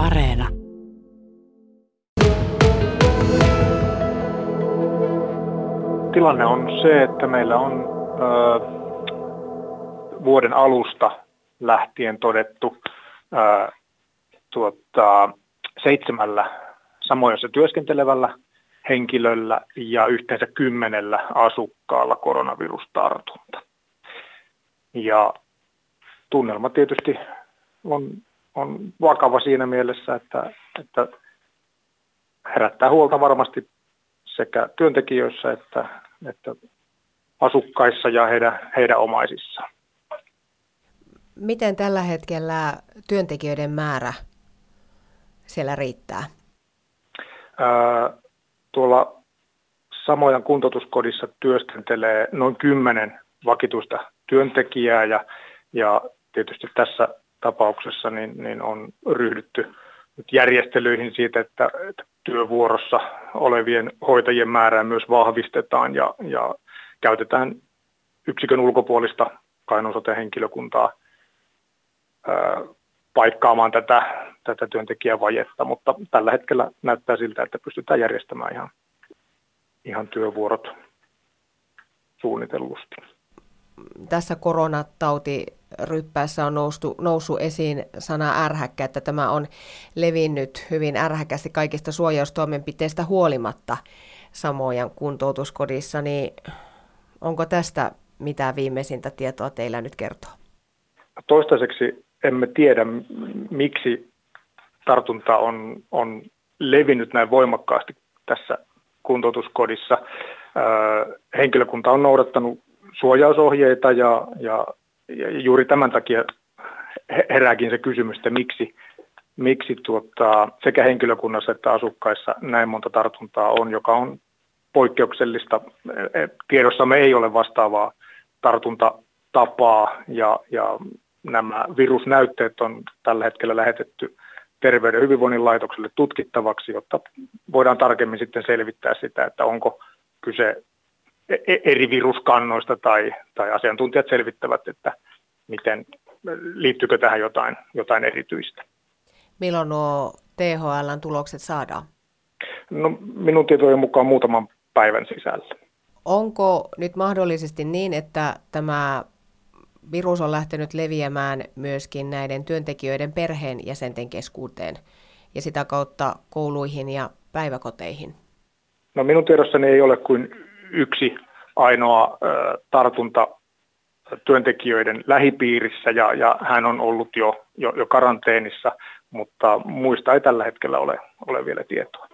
Areena. Tilanne on se, että meillä on ö, vuoden alusta lähtien todettu ö, tuota, seitsemällä samoissa työskentelevällä henkilöllä ja yhteensä kymmenellä asukkaalla koronavirustartunta. Ja tunnelma tietysti on, on vakava siinä mielessä, että, että herättää huolta varmasti sekä työntekijöissä että, että asukkaissa ja heidän, heidän omaisissaan. Miten tällä hetkellä työntekijöiden määrä siellä riittää? Ää, tuolla Samojan kuntoutuskodissa työskentelee noin kymmenen vakituista työntekijää ja, ja tietysti tässä tapauksessa niin, niin on ryhdytty nyt järjestelyihin siitä, että, että työvuorossa olevien hoitajien määrää myös vahvistetaan ja, ja käytetään yksikön ulkopuolista Kainuun henkilökuntaa ää, paikkaamaan tätä, tätä työntekijävajetta, mutta tällä hetkellä näyttää siltä, että pystytään järjestämään ihan, ihan työvuorot suunnitellusti. Tässä koronatauti ryppäässä on noussut, noussut esiin sana ärhäkkä, että tämä on levinnyt hyvin ärhäkästi kaikista suojaustoimenpiteistä huolimatta samojen kuntoutuskodissa, niin onko tästä mitään viimeisintä tietoa teillä nyt kertoa? Toistaiseksi emme tiedä, miksi tartunta on, on levinnyt näin voimakkaasti tässä kuntoutuskodissa. henkilökunta on noudattanut suojausohjeita ja, ja, ja juuri tämän takia herääkin se kysymys, että miksi, miksi tuota, sekä henkilökunnassa että asukkaissa näin monta tartuntaa on, joka on poikkeuksellista. E, tiedossamme ei ole vastaavaa tartuntatapaa ja, ja nämä virusnäytteet on tällä hetkellä lähetetty Terveyden ja hyvinvoinnin laitokselle tutkittavaksi, jotta voidaan tarkemmin sitten selvittää sitä, että onko kyse e-, e-, eri viruskannoista tai, tai asiantuntijat selvittävät, että miten, liittyykö tähän jotain, jotain erityistä. Milloin nuo THLn tulokset saadaan? No, minun tietojen mukaan muutaman päivän sisällä. Onko nyt mahdollisesti niin, että tämä virus on lähtenyt leviämään myöskin näiden työntekijöiden perheenjäsenten keskuuteen ja sitä kautta kouluihin ja päiväkoteihin? No minun tiedossani ei ole kuin yksi ainoa tartunta työntekijöiden lähipiirissä ja, ja hän on ollut jo, jo, jo karanteenissa, mutta muista ei tällä hetkellä ole, ole vielä tietoa.